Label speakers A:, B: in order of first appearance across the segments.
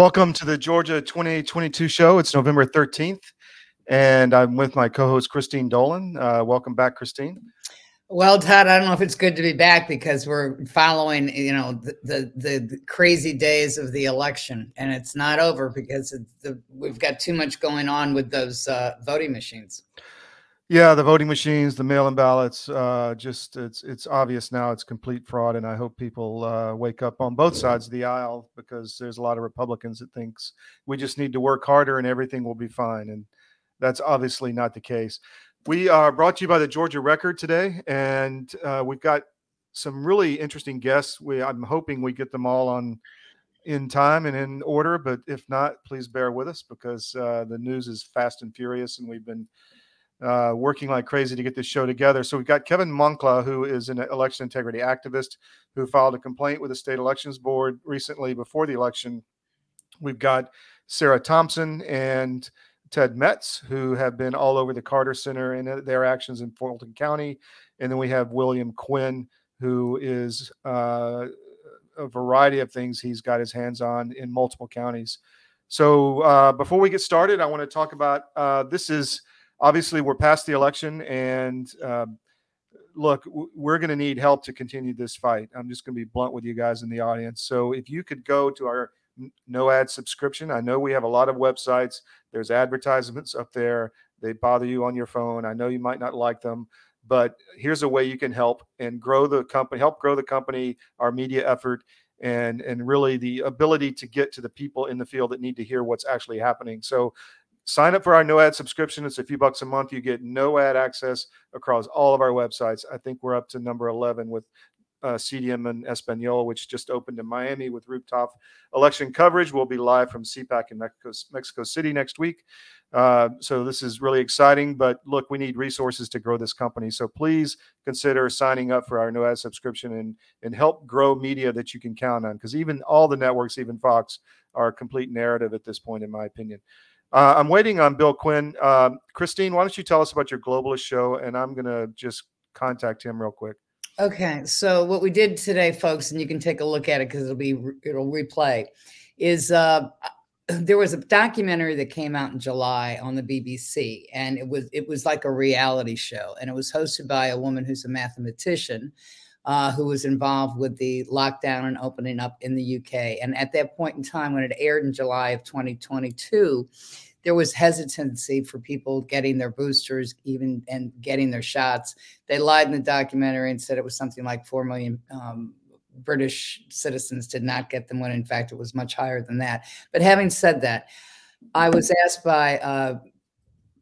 A: Welcome to the Georgia 2022 show. It's November 13th, and I'm with my co-host Christine Dolan. Uh, welcome back, Christine.
B: Well, Todd, I don't know if it's good to be back because we're following, you know, the the, the crazy days of the election, and it's not over because the, we've got too much going on with those uh, voting machines.
A: Yeah, the voting machines, the mail-in ballots, uh, just it's it's obvious now it's complete fraud, and I hope people uh, wake up on both sides of the aisle because there's a lot of Republicans that thinks we just need to work harder and everything will be fine, and that's obviously not the case. We are brought to you by the Georgia Record today, and uh, we've got some really interesting guests. We I'm hoping we get them all on in time and in order, but if not, please bear with us because uh, the news is fast and furious, and we've been uh, working like crazy to get this show together. So we've got Kevin Moncla, who is an election integrity activist, who filed a complaint with the state elections board recently before the election. We've got Sarah Thompson and Ted Metz, who have been all over the Carter Center and their actions in Fulton County. And then we have William Quinn, who is uh, a variety of things he's got his hands on in multiple counties. So uh, before we get started, I want to talk about uh, this is obviously we're past the election and um, look we're going to need help to continue this fight. I'm just going to be blunt with you guys in the audience. So if you could go to our no ad subscription i know we have a lot of websites. There's advertisements up there. They bother you on your phone. I know you might not like them but here's a way you can help and grow the company help grow the company our media effort and and really the ability to get to the people in the field that need to hear what's actually happening. So sign up for our no ad subscription. It's a few bucks a month. You get no ad access across all of our websites. I think we're up to number 11 with uh, CDM and Espanol, which just opened in Miami with rooftop election coverage. We'll be live from CPAC in Mexico, Mexico City next week. Uh, so this is really exciting. But look, we need resources to grow this company. So please consider signing up for our no ad subscription and and help grow media that you can count on. Because even all the networks, even Fox, are complete narrative at this point, in my opinion. Uh, I'm waiting on Bill Quinn. Uh, Christine, why don't you tell us about your globalist show? And I'm going to just contact him real quick.
B: Okay. So what we did today, folks, and you can take a look at it because it'll be it'll replay, is uh, there was a documentary that came out in July on the BBC, and it was it was like a reality show, and it was hosted by a woman who's a mathematician. Uh, who was involved with the lockdown and opening up in the UK. And at that point in time, when it aired in July of 2022, there was hesitancy for people getting their boosters, even and getting their shots. They lied in the documentary and said it was something like 4 million um, British citizens did not get them when in fact it was much higher than that. But having said that, I was asked by uh,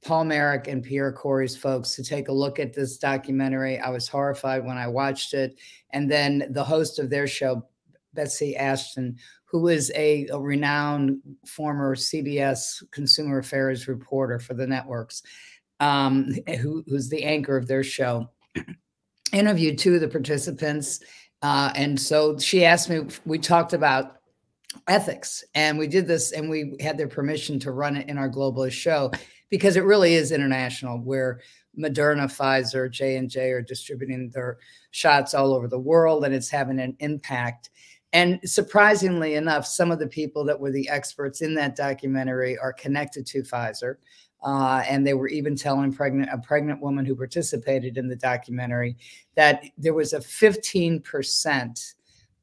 B: Paul Marik and Pierre Kory's folks to take a look at this documentary. I was horrified when I watched it. And then the host of their show, Betsy Ashton, who is a, a renowned former CBS consumer affairs reporter for the networks, um, who, who's the anchor of their show, interviewed two of the participants. Uh, and so she asked me, we talked about ethics and we did this and we had their permission to run it in our globalist show because it really is international where Moderna, Pfizer, J&J are distributing their shots all over the world and it's having an impact. And surprisingly enough, some of the people that were the experts in that documentary are connected to Pfizer. Uh, and they were even telling pregnant a pregnant woman who participated in the documentary that there was a 15%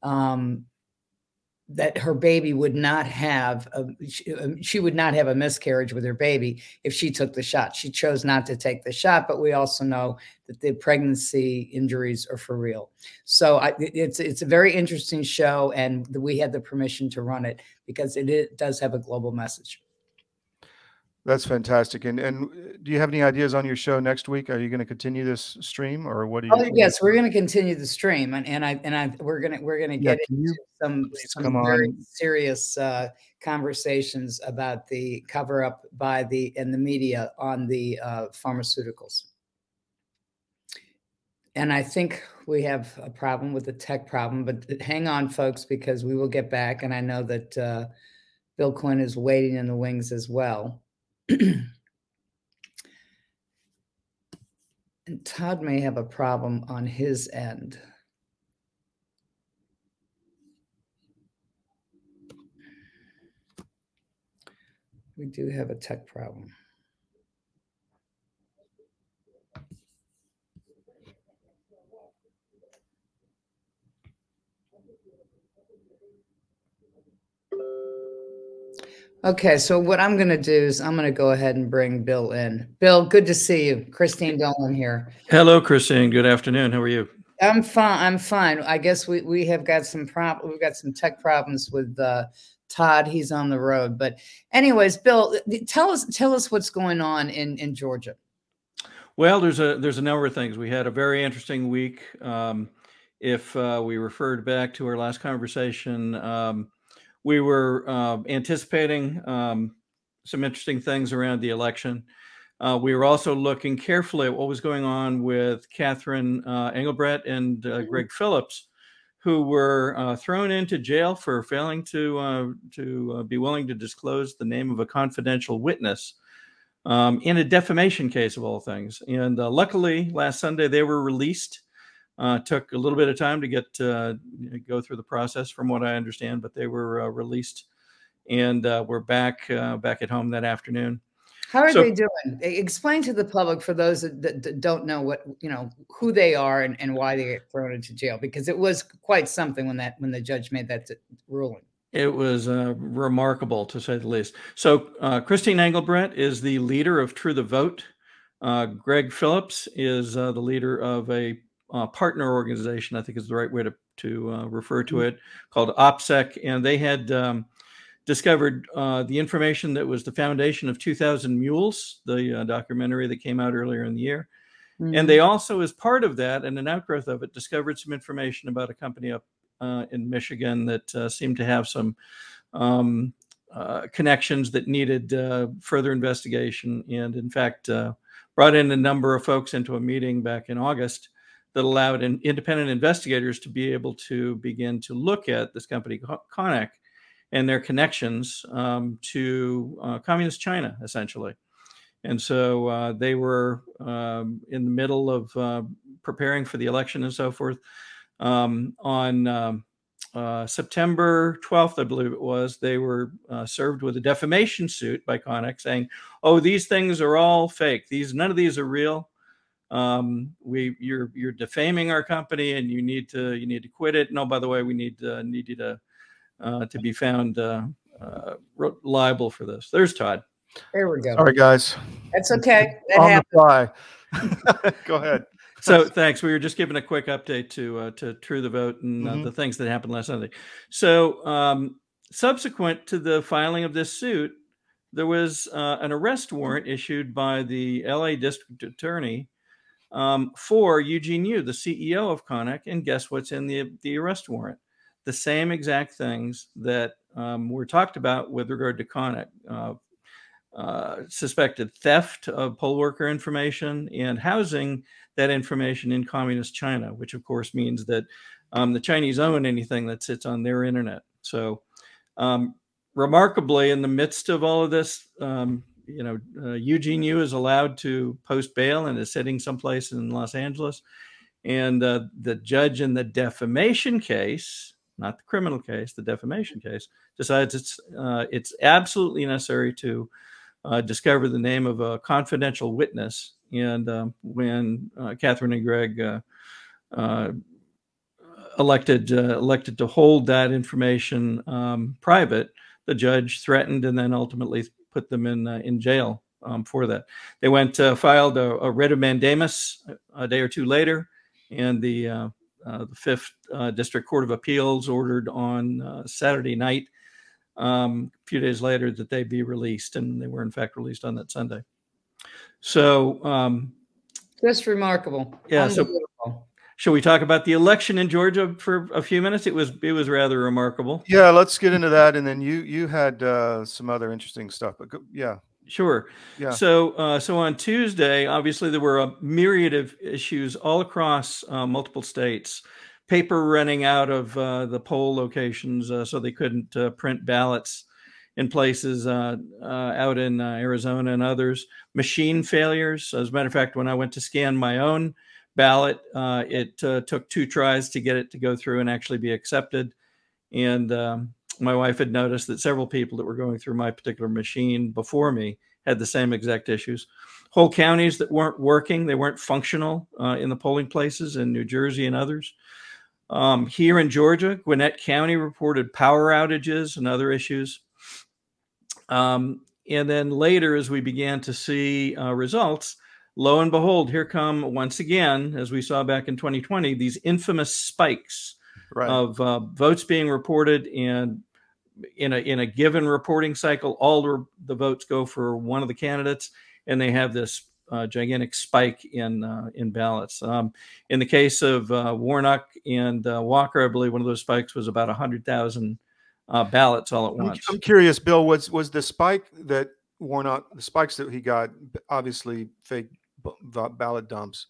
B: um, that her baby would not have a, um, she would not have a miscarriage with her baby if she took the shot. She chose not to take the shot, but we also know that the pregnancy injuries are for real. So I, it's it's a very interesting show, and we had the permission to run it because it, it does have a global message.
A: That's fantastic. And and uh, do you have any ideas on your show next week? Are you going to continue this stream, or what do you?
B: Oh yes, we're going to continue the stream, and and I and I we're gonna we're gonna get yeah, into some some very on. serious uh, conversations about the cover up by the and the media on the uh, pharmaceuticals. And I think we have a problem with the tech problem, but hang on, folks, because we will get back. And I know that uh, Bill Quinn is waiting in the wings as well. and Todd may have a problem on his end. We do have a tech problem. Okay, so what I'm going to do is I'm going to go ahead and bring Bill in. Bill, good to see you. Christine Dolan here.
C: Hello, Christine. Good afternoon. How are you?
B: I'm fine. I'm fine. I guess we we have got some prob we've got some tech problems with uh, Todd. He's on the road, but anyways, Bill, tell us tell us what's going on in in Georgia.
C: Well, there's a there's a number of things. We had a very interesting week. Um, if uh, we referred back to our last conversation, um, we were uh, anticipating um, some interesting things around the election. Uh, we were also looking carefully at what was going on with Catherine uh, Engelbrecht and uh, mm-hmm. Greg Phillips, who were uh, thrown into jail for failing to uh, to be willing to disclose the name of a confidential witness um, in a defamation case of all things. And luckily, last Sunday they were released. Uh, took a little bit of time to get uh, go through the process, from what I understand, but they were uh, released and uh, we're back uh, back at home that afternoon.
B: How are so, they doing? Explain to the public for those that, that, don't know what you know who they are and, and why they get thrown into jail because it was quite something when that when the judge made that ruling.
C: It was uh, remarkable to say the least. So Christine Engelbrecht is the leader of True the Vote. Greg Phillips is the leader of a uh, partner organization, I think is the right way to, to uh, refer to mm-hmm. it, called OPSEC. And they had um, discovered uh, the information that was the foundation of 2000 Mules, the uh, documentary that came out earlier in the year. Mm-hmm. And they also, as part of that and an outgrowth of it, discovered some information about a company up uh, in Michigan that uh, seemed to have some um, connections that needed further investigation. And in fact, brought in a number of folks into a meeting back in August that allowed in, independent investigators to be able to begin to look at this company, Konnech, and their connections um, to uh, communist China, essentially. And so uh, they were um, in the middle of uh, preparing for the election and so forth. Um, on um, uh, September 12th, I believe it was, they were uh, served with a defamation suit by Konnech saying, oh, these things are all fake. These None of these are real um, we you're you're defaming our company and you need to you need to quit it. No, by the way, we need uh, need you to uh, to be found uh, uh, liable for this. There's Todd.
B: There we go.
A: Sorry, guys.
B: That's okay.
A: That On the fly. go ahead.
C: So thanks. We were just giving a quick update to uh, to True the Vote and uh, mm-hmm. the things that happened last Sunday. So um, subsequent to the filing of this suit, there was uh, an arrest warrant issued by the LA District Attorney um, for Eugene Yu, the CEO of Konnech. And guess what's in the, the arrest warrant? The same exact things that um, were talked about with regard to Konnech. Uh, uh, suspected theft of poll worker information and housing that information in communist China, which of course means that um, the Chinese own anything that sits on their internet. So, um, remarkably, in the midst of all of this, um, you know, uh, Eugene Yu is allowed to post bail and is sitting someplace in Los Angeles. And uh, the judge in the defamation case, not the criminal case, the defamation case, decides it's uh, it's absolutely necessary to uh, discover the name of a confidential witness. And um, when uh, Catherine and Greg uh, elected elected to hold that information um, private, the judge threatened and then ultimately put them in uh, in jail um, for that. They went uh, filed a, a, writ of mandamus a day or two later, and the uh, uh the Fifth uh, District Court of Appeals ordered on uh, Saturday night, um, a few days later, that they be released, and they were in fact released on that Sunday. So, um,
B: just remarkable.
C: Yeah. So, Shall we talk about the election in Georgia for a few minutes? It was it was rather remarkable.
A: Yeah, let's get into that, and then you you had uh, some other interesting stuff. But go, yeah,
C: sure. Yeah. So uh, so on Tuesday, obviously there were a myriad of issues all across uh, multiple states. Paper running out of uh, the poll locations, uh, so they couldn't uh, print ballots in places uh out in uh, Arizona and others. Machine failures. As a matter of fact, when I went to scan my own ballot. Uh, it uh, took two tries to get it to go through and actually be accepted. And um, my wife had noticed that several people that were going through my particular machine before me had the same exact issues. Whole counties that weren't working, they weren't functional uh, in the polling places in New Jersey and others. Um, here in Georgia, Gwinnett County reported power outages and other issues. Um, and then later, as we began to see uh, results, lo and behold, here come once again, as we saw back in 2020, these infamous spikes right. of uh, votes being reported and in a in a given reporting cycle, all the, the votes go for one of the candidates, and they have this uh, gigantic spike in uh, in ballots. Um, in the case of uh, Warnock and uh, Walker, I believe one of those spikes was about hundred thousand uh, ballots all at once.
A: I'm, I'm curious, Bill. Was was the spike that Warnock, the spikes that he got, obviously fake ballot dumps?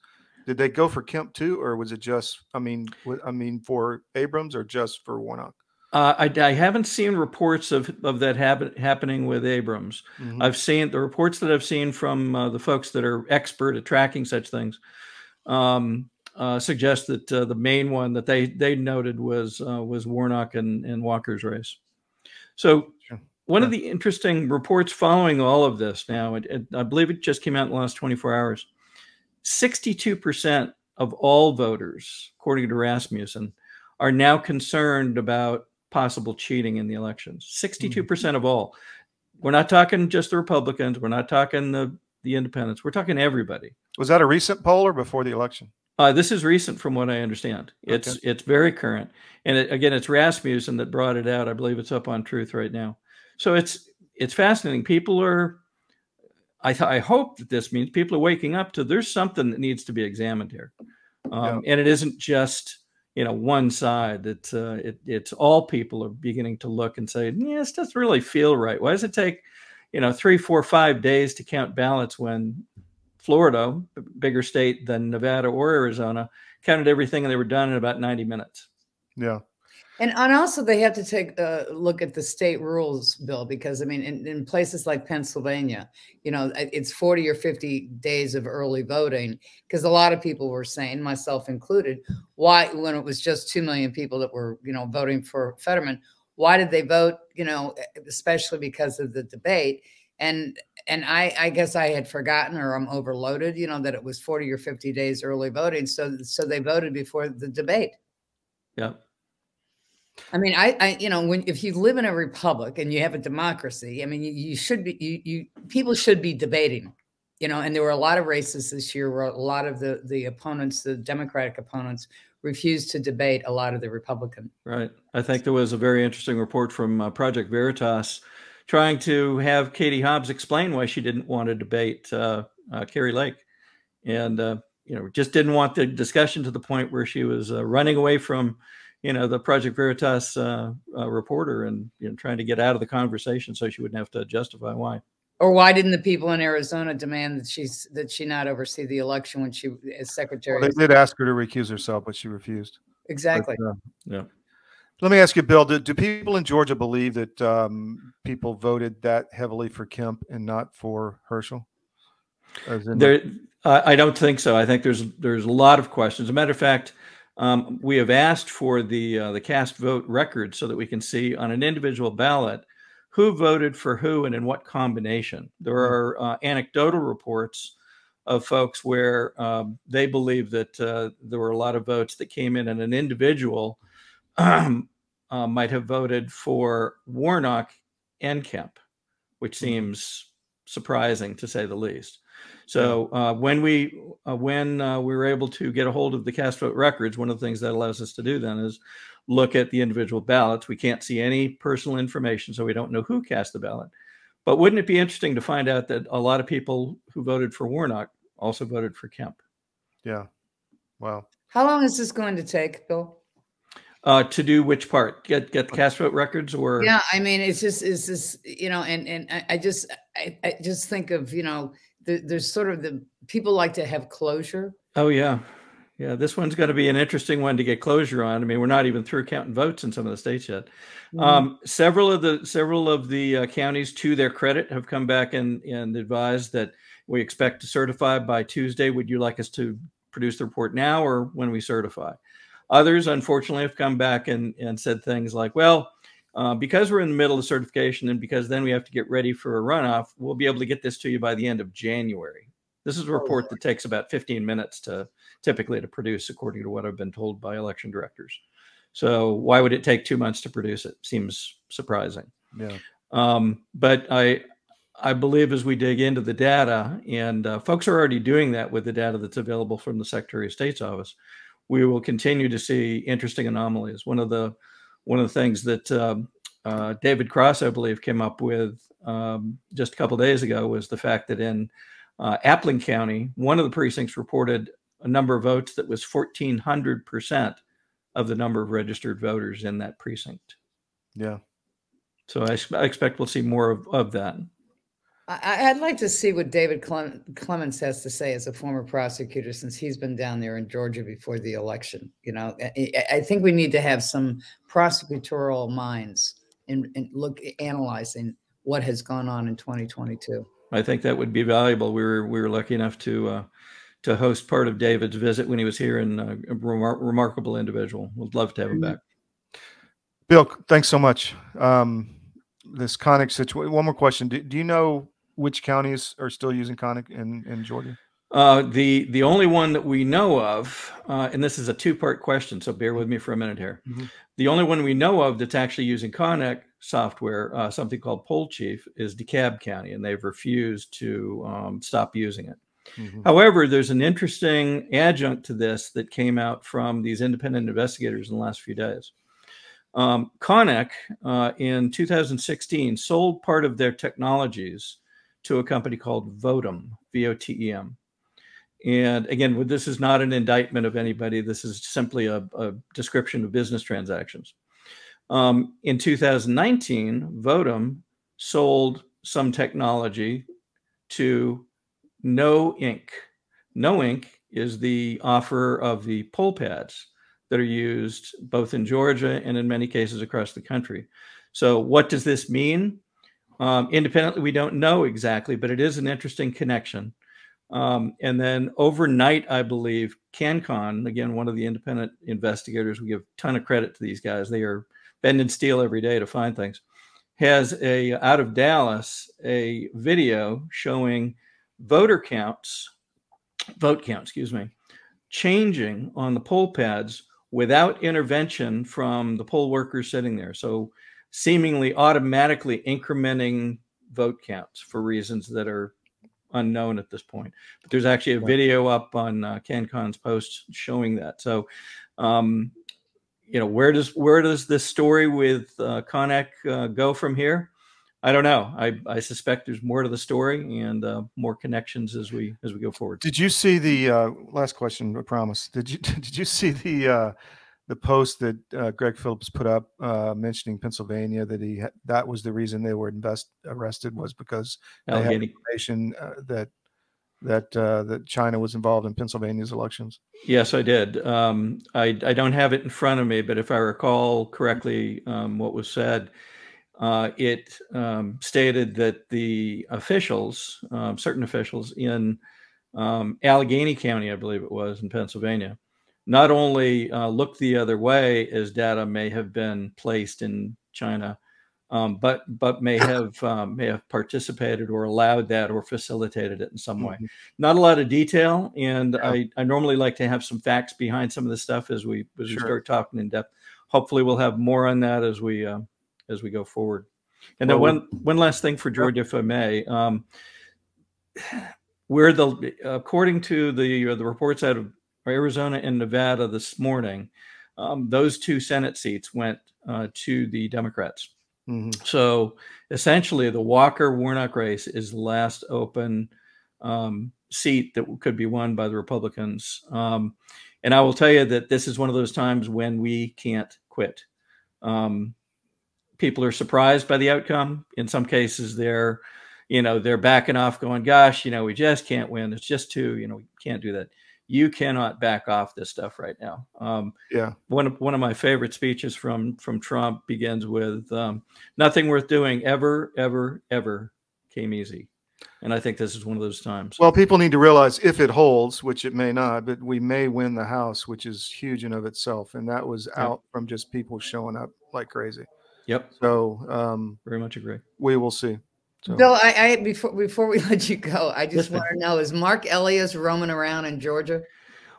A: Did they go for Kemp too, or was it just? I mean, I mean for Abrams or just for Warnock?
C: Uh, I, I, haven't seen reports of, of that happen, happening with Abrams. Mm-hmm. I've seen the reports that I've seen from uh, the folks that are expert at tracking such things um, uh, suggest that uh, the main one that they they noted was uh, was Warnock and, and Walker's race. So one yeah. of the interesting reports following all of this now, it, it, I believe it just came out in the last 24 hours. 62% of all voters, according to Rasmussen, are now concerned about possible cheating in the elections. 62% mm-hmm. of all. We're not talking just the Republicans. We're not talking the, the independents. We're talking everybody.
A: Was that a recent poll or before the election?
C: Uh, this is recent from what I understand. It's okay. it's very current. And it, again, it's Rasmussen that brought it out. I believe it's up on Truth right now. So it's it's fascinating. People are I, th- I hope that this means people are waking up to there's something that needs to be examined here. Um, yeah. And it isn't just you know one side that uh, it, it's all people are beginning to look and say yeah this doesn't really feel right why does it take you know three four five days to count ballots when florida bigger state than nevada or arizona counted everything and they were done in about 90 minutes
A: yeah
B: and, and also they have to take a look at the state rules, Bill, because I mean, in, in, places like Pennsylvania, you know, it's 40 or 50 days of early voting because a lot of people were saying, myself included, why, when it was just 2 million people that were, you know, voting for Fetterman, why did they vote, you know, especially because of the debate? And and I, I guess I had forgotten or I'm overloaded, you know, that it was 40 or 50 days early voting. So so they voted before the debate.
C: Yeah.
B: I mean, I, I, you know, when if you live in a republic and you have a democracy, I mean, you, you should be, you, you, people should be debating, you know. And there were a lot of races this year where a lot of the the opponents, the Democratic opponents, refused to debate a lot of the Republican.
C: Right. I think there was a very interesting report from uh, Project Veritas trying to have Katie Hobbs explain why she didn't want to debate uh, uh, Kari Lake, and uh, you know, just didn't want the discussion to the point where she was uh, running away from you know the Project Veritas uh, uh, reporter and you know trying to get out of the conversation so she wouldn't have to justify why.
B: Or why didn't the people in Arizona demand that she's that she not oversee the election when she as secretary?
A: Well, they did ask her to recuse herself, but she refused.
B: Exactly. But,
C: uh, yeah.
A: Let me ask you, Bill. Do, do people in Georgia believe that um, people voted that heavily for Kemp and not for Herschel?
C: There, I don't think so. I think there's there's a lot of questions. As a matter of fact, um, we have asked for the uh, the cast vote record so that we can see on an individual ballot who voted for who and in what combination. There hmm. are uh, anecdotal reports of folks where um, they believe that uh, there were a lot of votes that came in and an individual um, uh, might have voted for Warnock and Kemp, which hmm. seems surprising to say the least. So uh, when we uh, when uh, we were able to get a hold of the cast vote records, one of the things that allows us to do then is look at the individual ballots. We can't see any personal information, so we don't know who cast the ballot. But wouldn't it be interesting to find out that a lot of people who voted for Warnock also voted for Kemp?
A: Yeah. Wow.
B: How long is this going to take, Bill?
C: Uh, to do which part? Get get the cast vote records or?
B: Yeah, I mean, it's just it's just you know, and and I, I just I, I just think of you know the, there's sort of the people like to have closure.
C: Oh yeah, yeah. This one's going to be an interesting one to get closure on. I mean, we're not even through counting votes in some of the states yet. Mm-hmm. Um, several of the several of the uh, counties, to their credit, have come back and and advised that we expect to certify by Tuesday. Would you like us to produce the report now or when we certify? Others, unfortunately, have come back and and said things like, well. Uh, because we're in the middle of certification and because then we have to get ready for a runoff, we'll be able to get this to you by the end of January. This is a report that takes about 15 minutes to typically to produce, according to what I've been told by election directors. So why would it take two months to produce it? Seems surprising.
A: Yeah.
C: Um, but I I believe as we dig into the data, and uh, folks are already doing that with the data that's available from the Secretary of State's office, we will continue to see interesting anomalies. One of the one of the things that uh, uh, David Cross, I believe, came up with um, just a couple days ago was the fact that in uh, Appling County, one of the precincts reported a number of votes that was 1,400 percent of the number of registered voters in that precinct.
A: Yeah.
C: So I, I expect we'll see more of, of that.
B: I, would like to see what David Clements has to say as a former prosecutor, since he's been down there in Georgia before the election. You know, I, I think we need to have some prosecutorial minds and look analyzing what has gone on in 2022.
C: I think that would be valuable. We were we were lucky enough to uh, to host part of David's visit when he was here, and uh, a remar- remarkable individual. Would love to have him mm-hmm. back.
A: Bill, thanks so much. Um, this Konnech situation. One more question: do, do you know which counties are still using Konnech in, in Georgia?
C: Uh, the the only one that we know of, uh, and this is a two part question, so bear with me for a minute here. Mm-hmm. The only one we know of that's actually using Konnech software, uh, something called PollChief, is DeKalb County, and they've refused to um, stop using it. Mm-hmm. However, there's an interesting adjunct to this that came out from these independent investigators in the last few days. Um, uh, in 2016 sold part of their technologies to a company called Votem, V O T E M. And again, this is not an indictment of anybody. This is simply a, a description of business transactions. Um, in 2019, Votem sold some technology to KnowInk. No Inc. is the offer of the poll pads that are used both in Georgia and in many cases across the country. So, what does this mean? Um, independently, we don't know exactly, but it is an interesting connection. Um, and then overnight, I believe CannCon, again, one of the independent investigators, we give a ton of credit to these guys. They are bending steel every day to find things. Has a out of Dallas a video showing voter counts, vote count, excuse me, changing on the poll pads without intervention from the poll workers sitting there. So seemingly automatically incrementing vote counts for reasons that are unknown at this point. But there's actually a video up on uh, CannCon's post showing that. So, um, you know, where does where does this story with uh, Konnech uh, go from here? I don't know. I, I suspect there's more to the story and uh, more connections as we as we go forward.
A: Did you see the uh, last question? I promise. Did you did you see the uh, the post that uh, Greg Phillips put up uh, mentioning Pennsylvania that he that was the reason they were invest arrested was because they had information uh, that that uh, that China was involved in Pennsylvania's elections?
C: Yes, I did. Um, I I don't have it in front of me, but if I recall correctly, um, what was said uh, it um, stated that the officials, um, certain officials in um, Allegheny County, I believe it was in Pennsylvania, not only uh, looked the other way as data may have been placed in China, um, but but may have um, may have participated or allowed that or facilitated it in some way. Mm-hmm. Not a lot of detail, and yeah. I, I normally like to have some facts behind some of the stuff as we as sure. we start talking in depth. Hopefully, we'll have more on that as we uh, as we go forward. And then one one last thing for George, if I may, um, where the according to the uh, the reports out of Arizona and Nevada this morning, um, those two Senate seats went uh, to the Democrats. Mm-hmm. So essentially, the Walker Warnock race is the last open um, seat that could be won by the Republicans. Um, and I will tell you that this is one of those times when we can't quit. Um, people are surprised by the outcome. In some cases, they're, you know, they're backing off, going, "Gosh, you know, we just can't win. It's just too, you know, we can't do that." You cannot back off this stuff right now. Um,
A: yeah.
C: One of one of my favorite speeches from from Trump begins with, um, "Nothing worth doing ever, ever, ever came easy." And I think this is one of those times.
A: Well, people need to realize if it holds, which it may not, but we may win the House, which is huge in of itself. And that was yeah. out from just people showing up like crazy.
C: Yep.
A: So um,
C: very much agree.
A: We will see. So.
B: Bill, I, I, before before we let you go, I just want to know: Is Mark Elias roaming around in Georgia?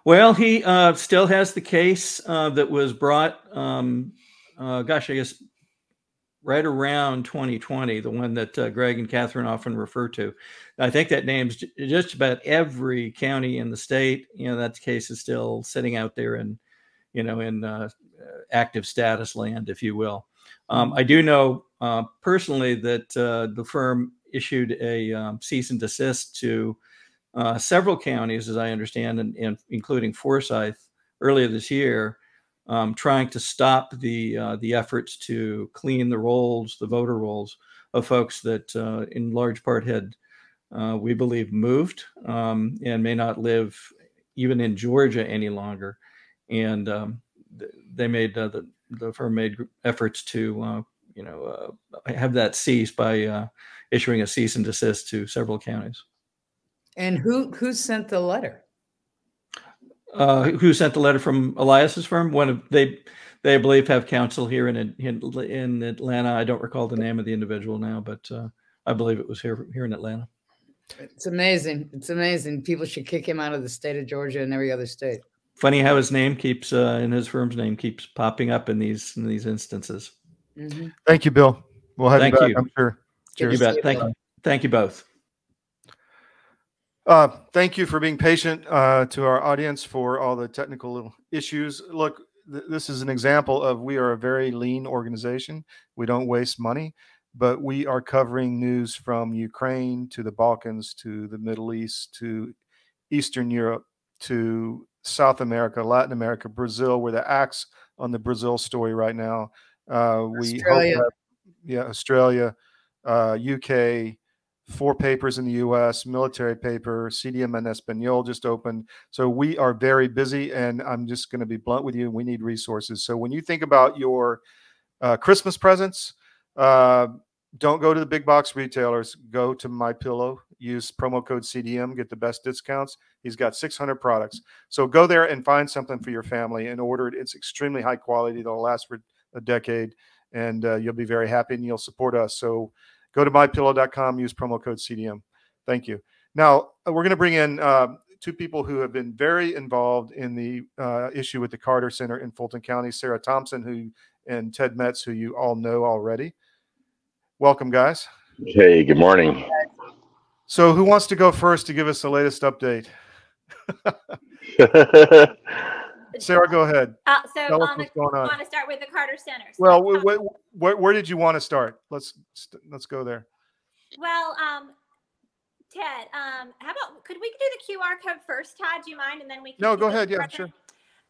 C: Well, he uh, still has the case uh, that was brought. Um, uh, gosh, I guess right around 2020, the one that uh, Greg and Catherine often refer to. I think that names just about every county in the state. You know, that case is still sitting out there in, you know, in uh, active status land, if you will. Um, I do know uh, personally that uh, the firm issued a um, cease and desist to uh, several counties, as I understand, and, and including Forsyth earlier this year um, trying to stop the uh, the efforts to clean the rolls, the voter rolls of folks that, uh, in large part, had uh, we believe moved um, and may not live even in Georgia any longer, and um, they made the the firm made efforts to you know uh, have that ceased by issuing a cease and desist to several counties.
B: And who who sent the letter?
C: uh, who sent the letter from Elias's firm. One of they they I believe have counsel here in in, in Atlanta. I don't recall the name of the individual now, but uh, I believe it was here here in Atlanta.
B: It's amazing. It's amazing. People should kick him out of the state of Georgia and every other state.
C: Funny how his name keeps uh, in his firm's name keeps popping up in these in these instances.
B: Mm-hmm.
A: Thank you, Bill. We'll have
C: Thank
A: you back.
C: you.
A: I'm sure.
C: Cheers. You bet. Thank you. Thank you both.
A: Uh, thank you for being patient uh, to our audience for all the technical issues. Look, th- this is an example of we are a very lean organization. We don't waste money, but we are covering news from Ukraine to the Balkans to the Middle East to Eastern Europe to South America, Latin America, Brazil. We're the axe on the Brazil story right now. Uh, we
B: Australia.
A: that, yeah, Australia, uh, UK, four papers in the US, military paper, CDM and Espanol just opened. So we are very busy, and I'm just going to be blunt with you. We need resources. So when you think about your uh, Christmas presents, uh, don't go to the big box retailers. Go to My Pillow. Use promo code CDM. Get the best discounts. He's got 600 products. So go there and find something for your family and order it. It's extremely high quality. It'll last for a decade, and uh, you'll be very happy and you'll support us. So go to mypillow.com use promo code cdm thank you. Now we're going to bring in uh, two people who have been very involved in the uh, issue with the carter center in fulton county. Sarah thompson who and ted metz who you all know already. Welcome guys.
D: Hey good morning.
A: So who wants to go first to give us the latest update sarah go ahead
E: Uh, so
A: Tell us
E: on the,
A: going on.
E: want to start with the Carter Center. So,
A: well wh- wh- wh- where did you want to start let's st- let's go there
E: well, um, Ted, um, how about could we do the QR code first, Todd? Do you mind? And then we can
A: No, go ahead. Yeah,
E: further-
A: sure.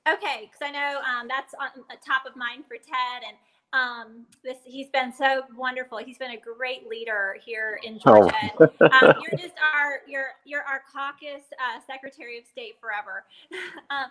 E: Okay, because I know um, that's on uh, top of mind for Ted, and um, this he's been so wonderful. He's been a great leader here in
D: Oh.
E: Georgia. um, you're just our you're you're our caucus uh, Secretary of State forever. um,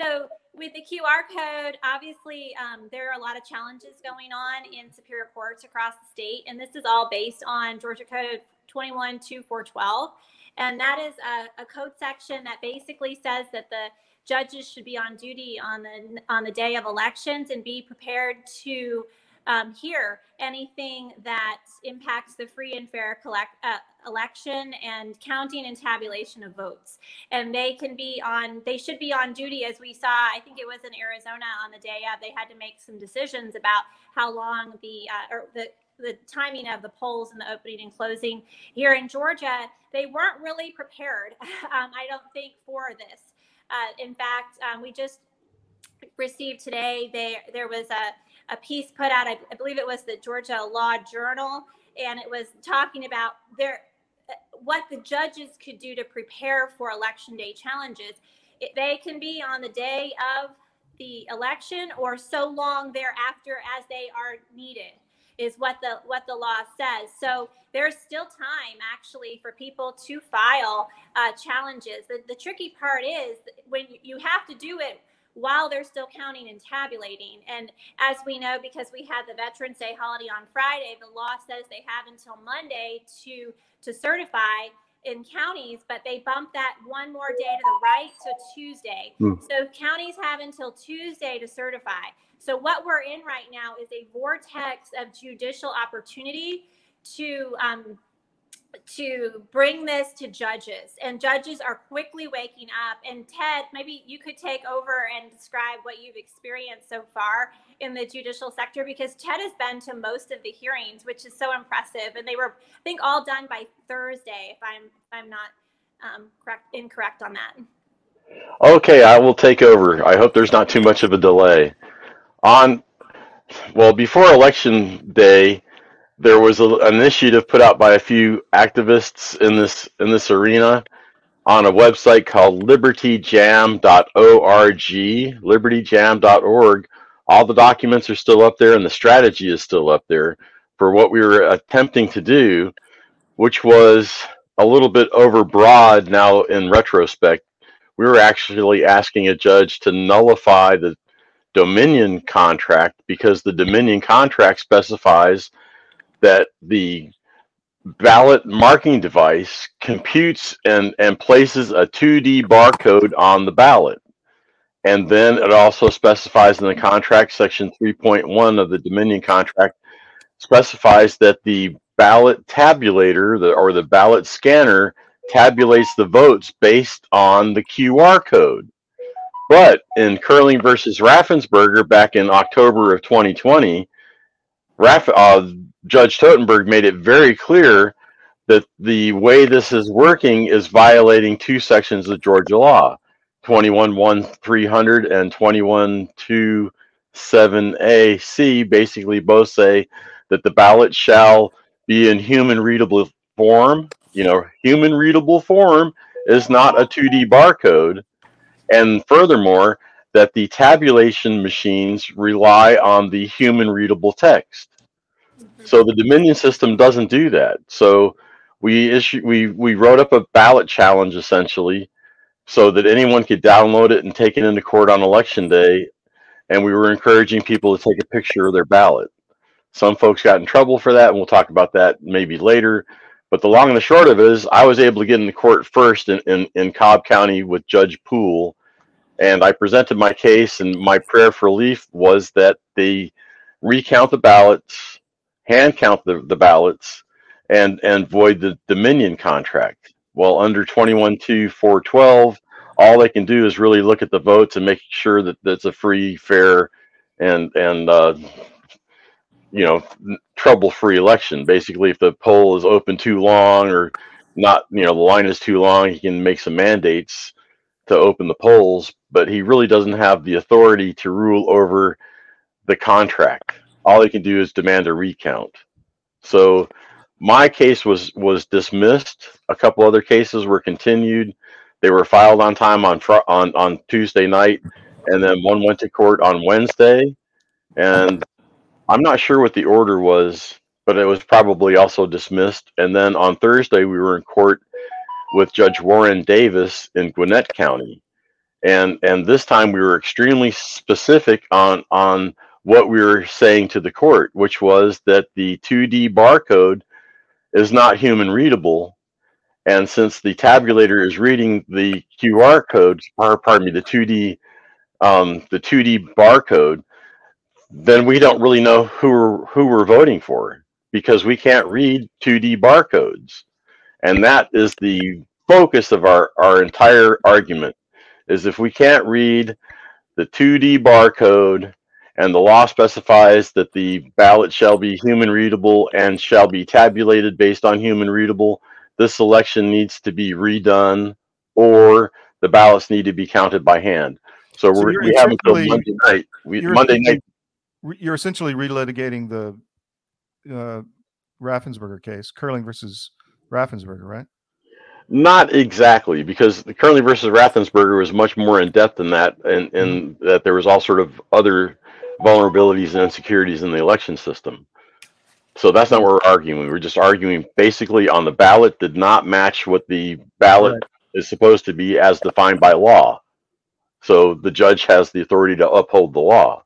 E: so with the QR code, obviously um, there are a lot of challenges going on in superior courts across the state, and this is all based on Georgia Code 212412, and that is a, a code section that basically says that the judges should be on duty on the on the day of elections and be prepared to um, hear anything that impacts the free and fair collect, uh, election and counting and tabulation of votes. And they can be on, they should be on duty, as we saw. I think it was in Arizona on the day of. They had to make some decisions about how long the uh, or the the timing of the polls and the opening and closing. Here in Georgia, they weren't really prepared. Um, I don't think for this. Uh, in fact, um, we just received today. There, there was a, a piece put out. I, I believe it was the Georgia Law Journal, and it was talking about their what the judges could do to prepare for election day challenges. It, they can be on the day of the election or so long thereafter as they are needed is what the what the law says. So there's still time actually for people to file uh, challenges. The, the tricky part is when you have to do it while they're still counting and tabulating. And as we know, because we had the Veterans Day holiday on Friday, the law says they have until Monday to to certify in counties, but they bumped that one more day to the right to Tuesday.
D: Hmm.
E: So counties have until Tuesday to certify. So what we're in right now is a vortex of judicial opportunity to um, to bring this to judges, and judges are quickly waking up. And Ted, maybe you could take over and describe what you've experienced so far in the judicial sector, because Ted has been to most of the hearings, which is so impressive, and they were, I think, all done by Thursday. If I'm, if I'm not um, correct, incorrect on that.
D: Okay, I will take over. I hope there's not too much of a delay. On, well, before election day, there was a, an initiative put out by a few activists in this in this arena on a website called libertyjam.org. Libertyjam.org. All the documents are still up there, and the strategy is still up there for what we were attempting to do, which was a little bit overbroad now in retrospect we were actually asking a judge to nullify the Dominion contract because the Dominion contract specifies that the ballot marking device computes and, and places a 2D barcode on the ballot. And then it also specifies in the contract, section 3.1 of the Dominion contract, specifies that the ballot tabulator the, or the ballot scanner tabulates the votes based on the QR code. But in Curling versus Raffensperger back in October of 2020, Uh, Judge Totenberg made it very clear that the way this is working is violating two sections of Georgia law 21.1.300 and 21.2.7a.c. Basically, both say that the ballot shall be in human readable form you know, human readable form is not a 2D barcode. And furthermore, that the tabulation machines rely on the human readable text. Mm-hmm. So the Dominion system doesn't do that. So we issue we we wrote up a ballot challenge essentially so that anyone could download it and take it into court on election day and we were encouraging people to take a picture of their ballot. Some folks got in trouble for that and we'll talk about that maybe later but the long and the short of it is, I was able to get in the court first in, in, in Cobb County with Judge Poole. And I presented my case, and my prayer for relief was that they recount the ballots, hand count the, the ballots, and, and void the Dominion contract. Well, under 21.2.412, all they can do is really look at the votes and make sure that it's a free, fair, and and uh, you know trouble-free election. Basically, if the poll is open too long or not, you know, the line is too long, he can make some mandates to open the polls, but he really doesn't have the authority to rule over the contract. All he can do is demand a recount. So my case was was dismissed. A couple other cases were continued. They were filed on time on fr- on on Tuesday night, and then one went to court on Wednesday. And I'm not sure what the order was, but it was probably also dismissed. And then on Thursday, we were in court with Judge Warren Davis in Gwinnett County. And and this time we were extremely specific on on what we were saying to the court, which was that the 2D barcode is not human readable. And since the tabulator is reading the QR code, or pardon me, the 2D um, the 2D barcode, then we don't really know who we're, who we're voting for because we can't read 2D barcodes. And that is the focus of our, our entire argument is if we can't read the 2D barcode and the law specifies that the ballot shall be human readable and shall be tabulated based on human readable, this election needs to be redone or the ballots need to be counted by hand. So,
A: So
D: we're, we have until Monday night. We, Monday night
A: you're essentially relitigating the uh, Raffensperger case, Curling versus Raffensperger, right?
D: Not exactly, because the Curling versus Raffensperger was much more in depth than that, and, and that there was all sort of other vulnerabilities and insecurities in the election system. So that's not what we're arguing. We're just arguing basically on the ballot did not match what the ballot is supposed to be as defined by law. So the judge has the authority to uphold the law.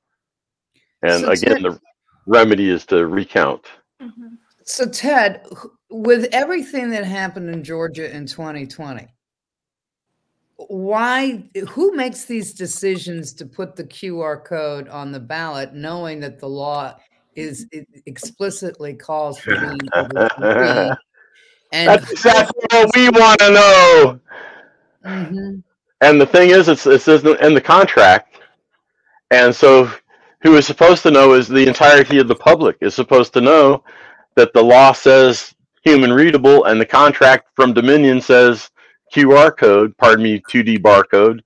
D: And
B: So
D: again,
B: Ted-
D: the remedy is to recount.
E: Mhm.
B: So Ted, wh- with everything that happened in Georgia in 2020, why who makes these decisions to put the QR code on the ballot knowing that the law is it explicitly calls for the and
D: That's exactly what we want to know.
B: Mhm.
D: And the thing is, it's it's in the contract, and so who is supposed to know is the entirety of the public is supposed to know that the law says human readable, and the contract from Dominion says QR code. Pardon me, 2D barcode.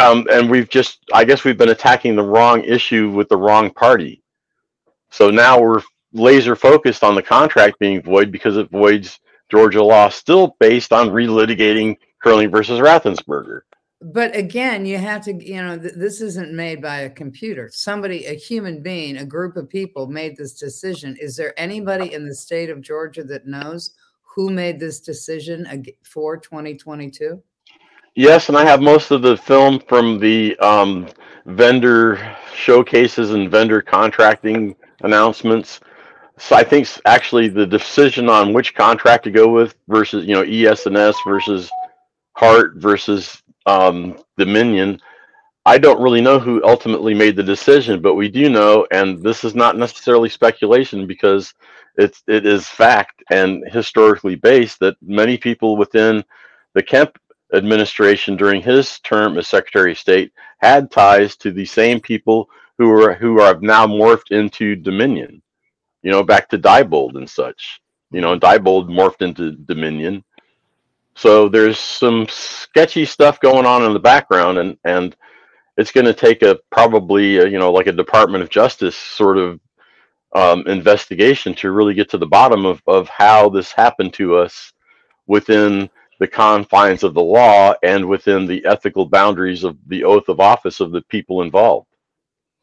D: Um, and we've just, I guess, we've been attacking the wrong issue with the wrong party. So now we're laser focused on the contract being void because it voids Georgia law, still based on relitigating Curling versus Raffensperger.
B: But again, you have to, you know, th- this isn't made by a computer. Somebody, a human being, a group of people made this decision. Is there anybody in the state of Georgia that knows who made this decision for 2022?
D: Yes, and I have most of the film from the um, vendor showcases and vendor contracting announcements. So I think actually the decision on which contract to go with versus you know ES&S versus Hart versus um, Dominion. I don't really know who ultimately made the decision, but we do know, and this is not necessarily speculation because it's it is fact and historically based that many people within the Kemp administration during his term as Secretary of State had ties to the same people who are who are now morphed into Dominion. You know, back to Diebold and such. You know, Diebold morphed into Dominion. So there's some sketchy stuff going on in the background, and and it's going to take a probably a, you know like a Department of Justice sort of um, investigation to really get to the bottom of of how this happened to us within the confines of the law and within the ethical boundaries of the oath of office of the people involved.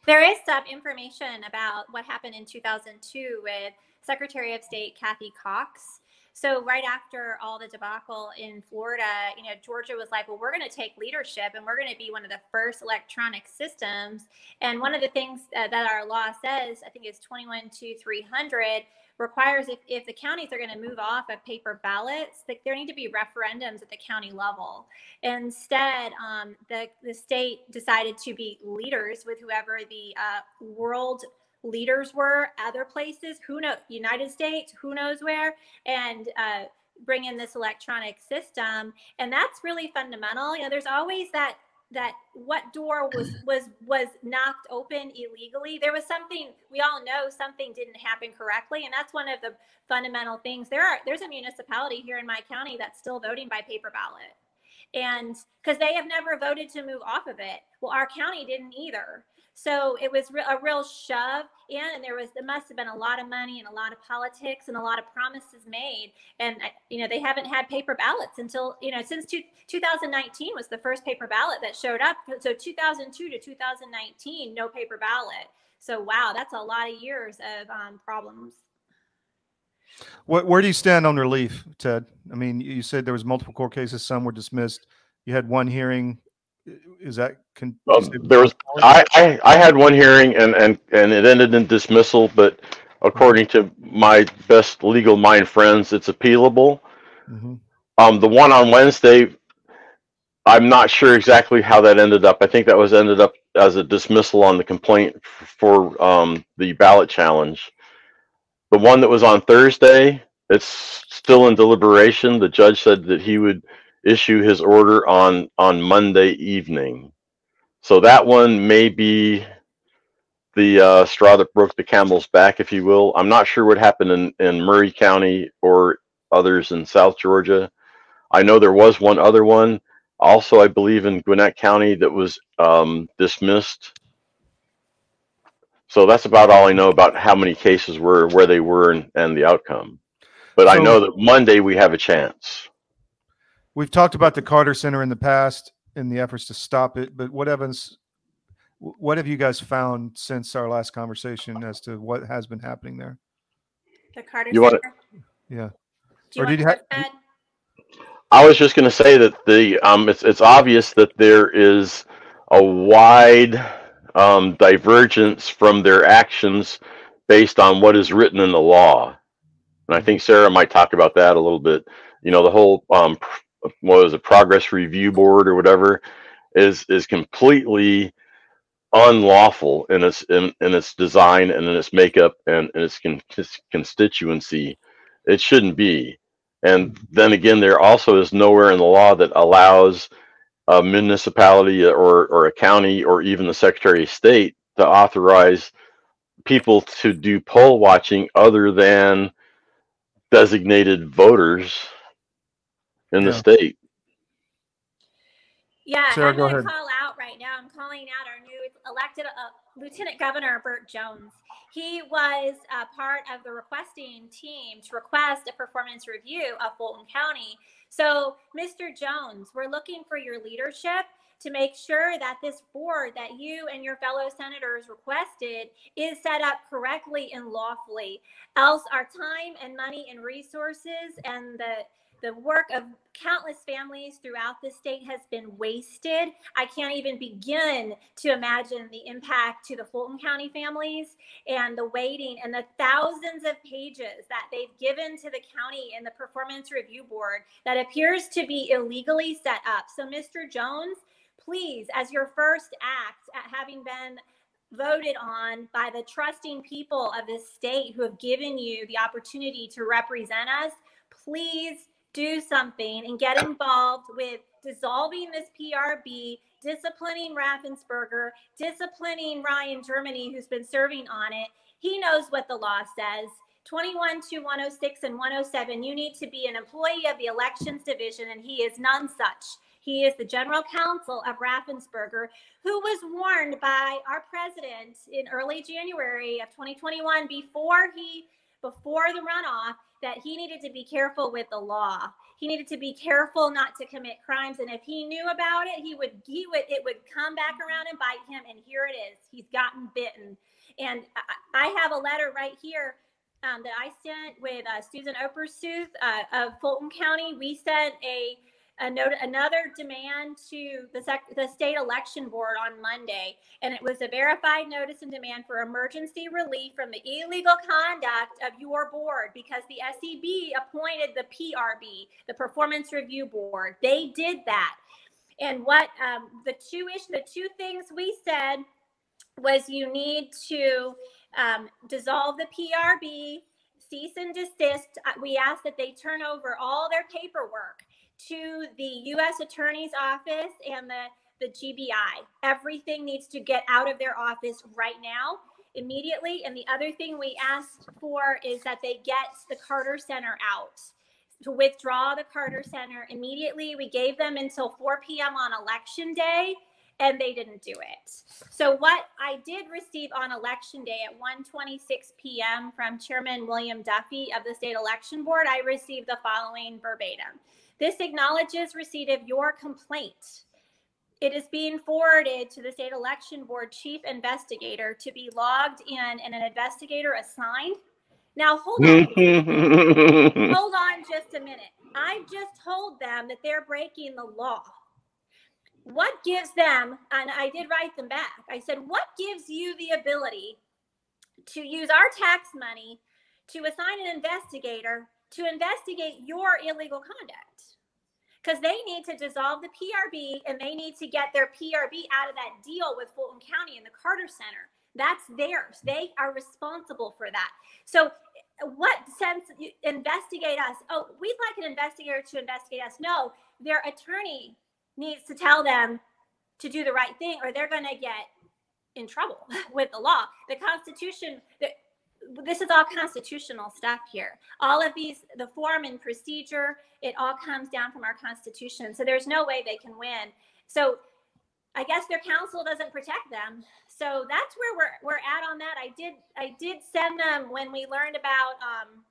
E: There is some information about what happened in 2002 with Secretary of State Cathy Cox. So right after all the debacle in Florida, you know, Georgia was like, well, we're going to take leadership and we're going to be one of the first electronic systems. And one of the things uh, that our law says, I think it's 21 to 300 requires if, if the counties are going to move off of paper ballots, that there need to be referendums at the county level. Instead, um, the, the state decided to be leaders with whoever the uh, world leaders were other places who know united states who knows where and uh, bring in this electronic system and that's really fundamental. You know there's always that that what door was was was knocked open illegally. There was something we all know something didn't happen correctly and that's one of the fundamental things. There are there's a municipality here in my county that's still voting by paper ballot and because they have never voted to move off of it. Well our county didn't either so it was a real shove in, and there was there must have been a lot of money and a lot of politics and a lot of promises made. And you know they haven't had paper ballots until you know since two, 2019 was the first paper ballot that showed up. So 2002 to 2019, no paper ballot. So wow, that's a lot of years of um, problems.
A: What, where do you stand on relief, Ted? I mean, you said there was multiple court cases, some were dismissed. You had one hearing. Is that? You
D: Um, there was I, I I had one hearing and and and it ended in dismissal, but according to my best legal mind friends, it's appealable.
A: Mhm.
D: Um, the one on Wednesday, I'm not sure exactly how that ended up. I think that was ended up as a dismissal on the complaint for um, the ballot challenge. The one that was on Thursday, it's still in deliberation. The judge said that he would issue his order on on Monday evening. So that one may be the uh, straw that broke the camel's back, if you will. I'm not sure what happened in, in Murray County or others in South Georgia. I know there was one other one, also I believe in Gwinnett County, that was um, dismissed. So that's about all I know about how many cases were, where they were, and, and the outcome. But I know that Monday we have a chance.
A: We've talked about the Carter Center in the past in the efforts to stop it, but what evidence, what have you guys found since our last conversation as to what has been happening there?
E: The Carter
D: You wanna-
E: Center.
A: Yeah.
E: Do you
A: Or
E: want
A: did
E: to
A: you ha-
E: start, Ted?
D: I was just going to say that the um, it's it's obvious that there is a wide um, divergence from their actions based on what is written in the law. And I think Sarah might talk about that a little bit. You know, the whole um, pr- what was it, progress review board or whatever, is is completely unlawful in its in, in its design and in its makeup and in its con- constituency. It shouldn't be. And then again, there also is nowhere in the law that allows a municipality or or a county or even the Secretary of State to authorize people to do poll watching other than designated voters in the
A: Yeah.
D: state.
E: Yeah,
A: Sarah,
E: I'm
A: go
E: going to
A: ahead.
E: call out right now. I'm calling out our new elected uh, Lieutenant Governor Burt Jones. He was uh, part of the requesting team to request a performance review of Fulton County. So, Mr. Jones, we're looking for your leadership to make sure that this board that you and your fellow senators requested is set up correctly and lawfully. Else, our time and money and resources and the the work of countless families throughout the state has been wasted. I can't even begin to imagine the impact to the Fulton County families and the waiting and the thousands of pages that they've given to the county and the performance review board that appears to be illegally set up. So, Mr. Jones, please, as your first act at having been voted on by the trusting people of this state who have given you the opportunity to represent us, please do something and get involved with dissolving this PRB, disciplining Raffensperger, disciplining Ryan Germany, who's been serving on it. He knows what the law says. 21 to 106 and 107, you need to be an employee of the elections division, and he is none such. He is the general counsel of Raffensperger, who was warned by our president in early January of 2021 before he before the runoff that he needed to be careful with the law. He needed to be careful not to commit crimes, and if he knew about it, he would he would it would come back around and bite him. And here it is. He's gotten bitten. And I, have a letter right here um, that I sent with uh, Susan Opersuth uh, of Fulton County. We sent a note, another demand to the, sec- the state election board on Monday, and it was a verified notice and demand for emergency relief from the illegal conduct of your board because the SEB appointed the PRB, the Performance Review Board. They did that, and what um, the two ish, the two things we said was you need to um, dissolve the PRB, cease and desist. Uh, We asked that they turn over all their paperwork to the U.S. Attorney's Office and the, the GBI. Everything needs to get out of their office right now, immediately. And the other thing we asked for is that they get the Carter Center out. To withdraw the Carter Center immediately. We gave them until 4 p.m. on election day and they didn't do it. So what I did receive on election day at 1:26 p.m. from Chairman William Duffey of the State Election Board, I received the following verbatim. This acknowledges receipt of your complaint. It is being forwarded to the State Election Board Chief Investigator to be logged in and an investigator assigned. Now hold on. hold on just a minute. I just told them that they're breaking the law. What gives them, and I did write them back, I said, what gives you the ability to use our tax money to assign an investigator to investigate your illegal conduct? Because they need to dissolve the PRB and they need to get their PRB out of that deal with Fulton County and the Carter Center. That's theirs. They are responsible for that. So, what sense investigate us? Oh, we'd like an investigator to investigate us. No, their attorney needs to tell them to do the right thing or they're going to get in trouble with the law. The Constitution, the, this is all constitutional stuff here. All of these, the form and procedure, it all comes down from our Constitution. So there's no way they can win. So I guess their counsel doesn't protect them. So that's where we're we're at on that. I did I did send them when we learned about um,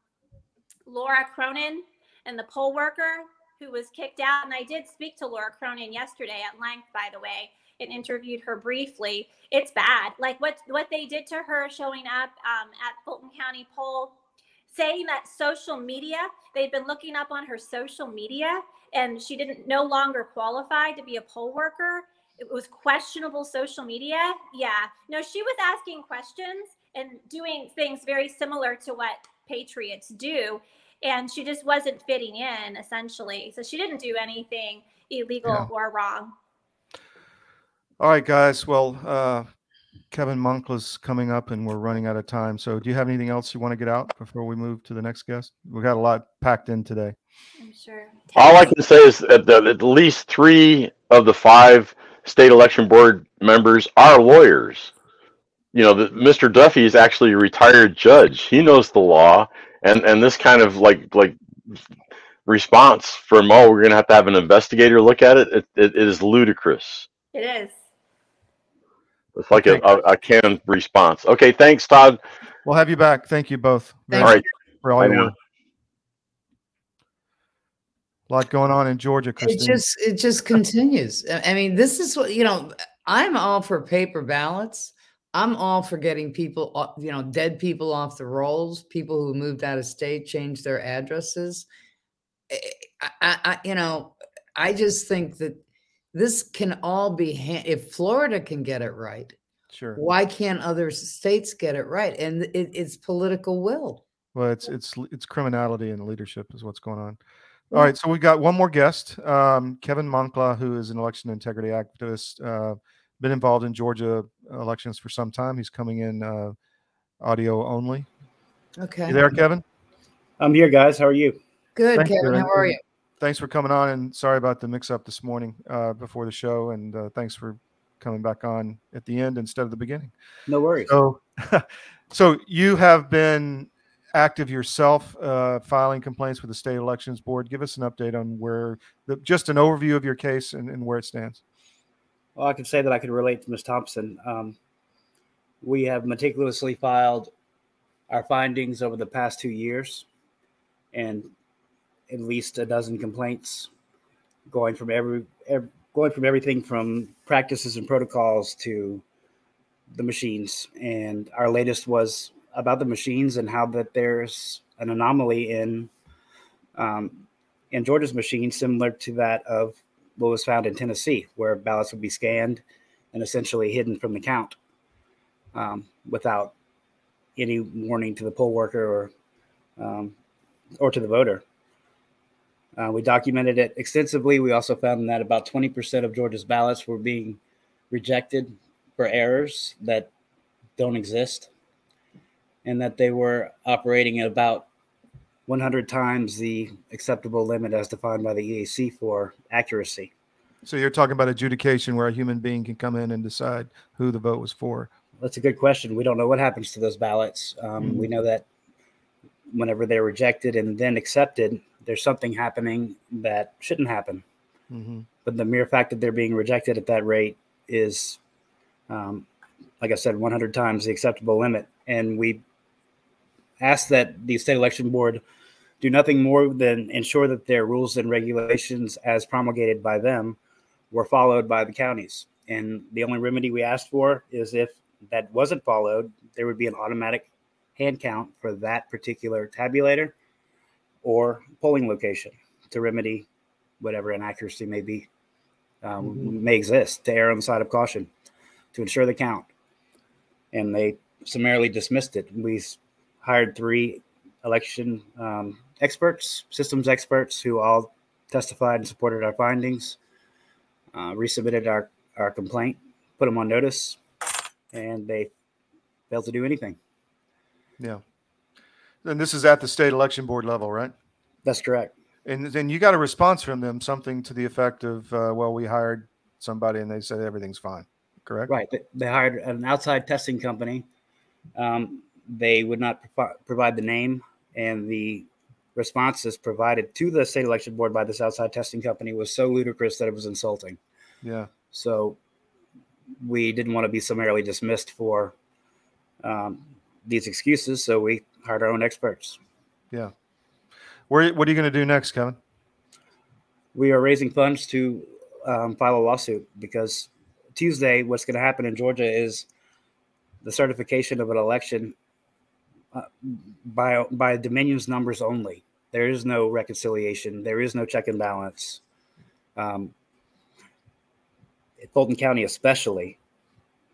E: Laura Cronin and the poll worker who was kicked out. And I did speak to Laura Cronin yesterday at length, by the way, and interviewed her briefly. It's bad. Like what what they did to her showing up um, at Fulton County poll, saying that social media, they've been looking up on her social media, and she didn't no longer qualify to be a poll worker. It was questionable social media. Yeah. No, she was asking questions and doing things very similar to what patriots do. And she just wasn't fitting in, essentially. So she didn't do anything illegal
A: Yeah.
E: or wrong.
A: All right, guys. Well, uh, Kevin Moncla's coming up and we're running out of time. So do you have anything else you want to get out before we move to the next guest? We got a lot packed in today.
E: I'm sure.
D: All I can say is that the, at least three of the five state election board members are lawyers. You know, the, Mr. Duffey is actually a retired judge. He knows the law, and and this kind of like like response from oh we're gonna have to have an investigator look at it. It, it, it is ludicrous.
E: It is.
D: It's like a, a, a canned response. Okay, thanks, Todd.
A: We'll have you back. Thank you both
B: Thank
D: All right,
A: for all your work. A lot going on in Georgia,
B: It just it just continues. I I mean, this is what you know. I'm all for paper ballots. I'm all for getting people, o- you know, dead people off the rolls. People who moved out of state change their addresses. Eh, I, I, I you know, I just think that this can all be. Ha- if Florida can get it right,
A: sure.
B: why can't other states get it right? And it, it's political will.
A: Well, it's it's it's criminality and leadership is what's going on.
B: Yeah.
A: All right, so we got one more guest, um, Kevin Moncla, who is an election integrity activist, uh, been involved in Georgia elections for some time. He's coming in uh, audio only.
B: Okay.
A: You there, Kevin?
F: I'm here, guys. How are you?
B: Good,
A: Thank you,
B: Kevin.
A: and-
B: How are you?
A: Thanks for coming on, and sorry about the mix-up this morning uh, before the show, and uh, thanks for coming back on at the end instead of the beginning.
F: No worries.
A: So, so you have been active yourself, uh, filing complaints with the state elections board. Give us an update on where, the, just an overview of your case and, and where it stands.
F: Well, I can say that I could relate to Ms. Thompson. Um, we have meticulously filed our findings over the past two years and at least a dozen complaints going from every, ev going from everything from practices and protocols to the machines. And our latest was about the machines and how that there's an anomaly in um, in Georgia's machine similar to that of what was found in Tennessee, where ballots would be scanned and essentially hidden from the count um, without any warning to the poll worker or um, or to the voter. Uh, we documented it extensively. We also found that about 20% of Georgia's ballots were being rejected for errors that don't exist, and that they were operating at about 100 times the acceptable limit as defined by the EAC for accuracy.
A: So you're talking about adjudication where a human being can come in and decide who the vote was for.
F: That's a good question. We don't know what happens to those ballots. Um, We know that whenever they're rejected and then accepted, there's something happening that shouldn't happen.
A: hmm
F: But the mere fact that they're being rejected at that rate is, um, like I said, 100 times the acceptable limit. And we ask that the state election board do nothing more than ensure that their rules and regulations, as promulgated by them, were followed by the counties. And the only remedy we asked for is if that wasn't followed, there would be an automatic hand count for that particular tabulator or polling location to remedy whatever inaccuracy may be um,
A: Mhm.
F: may exist to err on the side of caution to ensure the count. And they summarily dismissed it. We hired three election um, experts, systems experts, who all testified and supported our findings. Uh, resubmitted our our complaint, put them on notice, and they failed to do anything.
A: Yeah. And this is at the state election board level, right?
F: That's correct.
A: And then you got a response from them, something to the effect of, uh, well, we hired somebody and they said everything's fine. Correct?
F: Right. They, they hired an outside testing company. Um, they would not provi- provide the name, and the responses provided to the state election board by this outside testing company was so ludicrous that it was insulting.
A: Yeah.
F: So we didn't want to be summarily dismissed for um, these excuses. So we hired our own experts. Yeah.
A: Where, what are you going to do next, Kevin?
F: We are raising funds to um, file a lawsuit because Tuesday, what's going to happen in Georgia is the certification of an election uh, by by Dominion's numbers only. There is no reconciliation. There is no check and balance. Um, Fulton County, especially,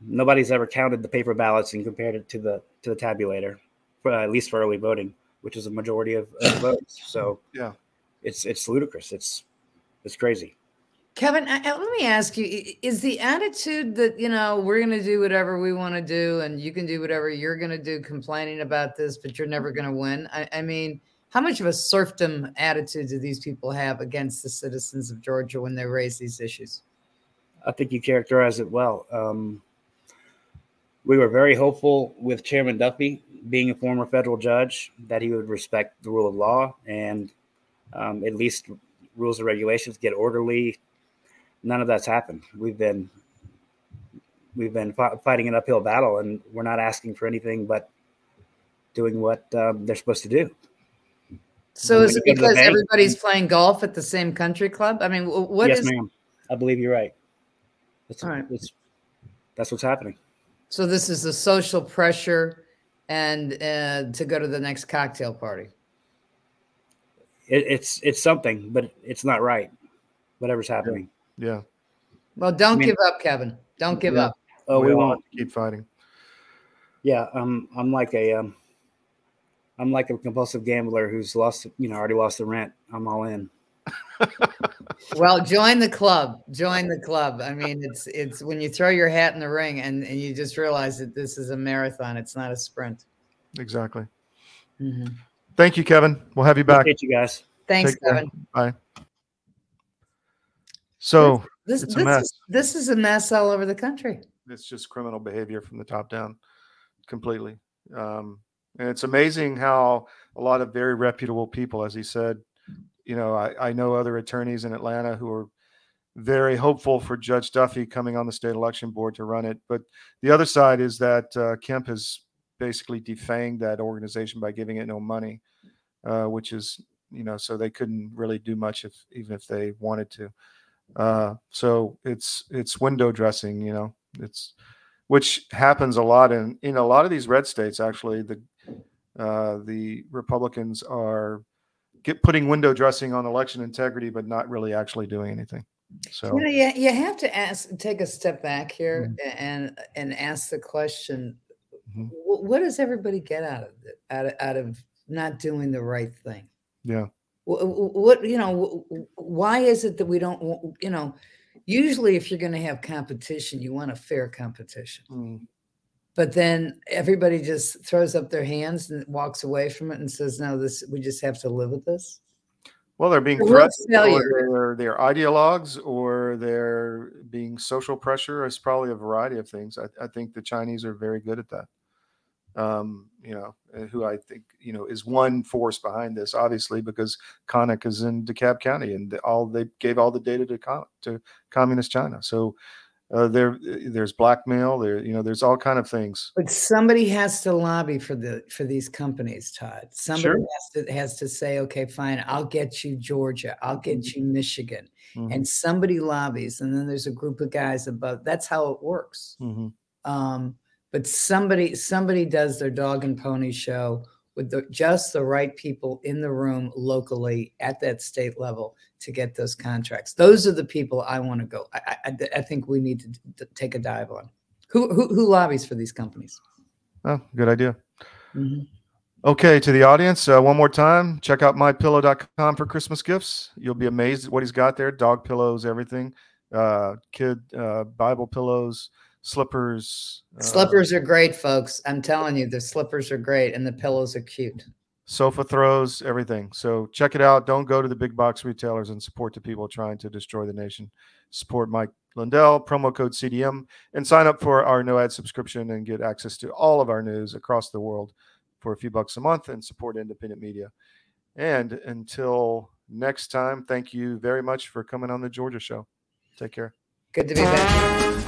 F: nobody's ever counted the paper ballots and compared it to the to the tabulator, for, at least for early voting. which is a majority of, of votes. So
A: Yeah.
F: it's it's ludicrous. It's it's crazy.
B: Kevin, I, I- let me ask you: Is the attitude that you know we're going to do whatever we want to do, and you can do whatever you're going to do, complaining about this, but you're never going to win? I, I mean, how much of a serfdom attitude do these people have against the citizens of Georgia when they raise these issues?
F: I think you characterize it well. Um, we were very hopeful with Chairman Duffey being a former federal judge that he would respect the rule of law and um, at least rules and regulations get orderly. None of that's happened. We've been we've been fi- fighting an uphill battle, and we're not asking for anything but doing what um, they're supposed to do.
B: So is it
F: go to the
B: because
F: bank-
B: everybody's playing golf at the same country club? I mean, what
F: yes,
B: is
F: ma'am. I believe you're right. That's,
B: All right.
F: that's, that's what's happening.
B: So? This is the social pressure and uh, to go to the next cocktail party.
F: It, it's it's something, but it's not right. Whatever's happening.
A: Yeah.
B: Well, don't
F: mean-
B: give up, Kevin. Don't give
A: Yeah.
B: up.
F: Oh, we,
A: all
F: won't.
A: to keep fighting.
F: Yeah, um, I'm like a um, I'm like a compulsive gambler who's lost, you know, already lost the rent. I'm all in.
B: Well, join the club. Join the club. I mean, it's it's when you throw your hat in the ring and, and you just realize that this is a marathon. It's not a sprint.
A: Exactly.
B: Mhm.
A: Thank you, Kevin. We'll have you back.
F: Appreciate you guys.
B: Thanks,
A: Take care.
B: Kevin.
A: Bye. So
B: This
A: It's a
B: this
A: mess.
B: is this is a mess all over the country.
A: it's just criminal behavior from the top down completely. Um, and it's amazing how a lot of very reputable people, as he said, you know, I, I know other attorneys in Atlanta who are very hopeful for Judge Duffey coming on the state election board to run it. But the other side is that uh, Kemp has basically defanged that organization by giving it no money, uh, which is, you know, so they couldn't really do much if even if they wanted to. Uh, so it's it's window dressing, you know, it's which happens a lot in in a lot of these red states. Actually, the uh, the Republicans are get putting window dressing on election integrity, but not really actually doing anything. So
B: You know, you, you have to ask, take a step back here
A: Mm-hmm.
B: and and ask the question:
A: Mhm.
B: What does everybody get out of it? Out of, out of not doing the right thing?
A: yeah,
B: Wh- wh- what you know wh- wh- why is it that we don't you know usually if you're going to have competition you want a fair competition
A: Mm,
B: but then everybody just throws up their hands and walks away from it and says no this we just have to live with this
A: well, they're being threatened, or they're, they're ideologues, or they're being social pressure. It's probably a variety of things. I, I think the Chinese are very good at that. Um, you know, uh, who I think you know is one force behind this, obviously, because Konnech is in DeKalb County, and all they gave all the data to to communist China. So uh, there, there's blackmail. There, you know, there's all kind of things.
B: but somebody has to lobby for the for these companies todd somebody
A: Sure.
B: has to has to say okay fine i'll get you georgia i'll get you michigan
A: Mhm,
B: and somebody lobbies and then there's a group of guys above that's how it works
A: mhm.
B: um, but somebody somebody does their dog and pony show with the, just the right people in the room locally at that state level to get those contracts. Those are the people I want to go. I, I, I think we need to, d- take a dive on. Who, who who lobbies for these companies?
A: Oh, good idea.
B: Mhm.
A: Okay, to the audience, uh, one more time, check out mypillow.com for Christmas gifts. You'll be amazed at what he's got there dog pillows, everything, uh, kid uh, Bible pillows, slippers, uh,
B: Slippers are great, folks. I'm telling you, the slippers are great, and the pillows are cute.
A: sofa throws, everything. So check it out. Don't go to the big box retailers and support the people trying to destroy the nation. Support Mike Lindell, promo code CDM, and sign up for our no ad subscription and get access to all of our news across the world for a few bucks a month and support independent media. And until next time, thank you very much for coming on the Georgia Show. Take care.
B: Good to be back.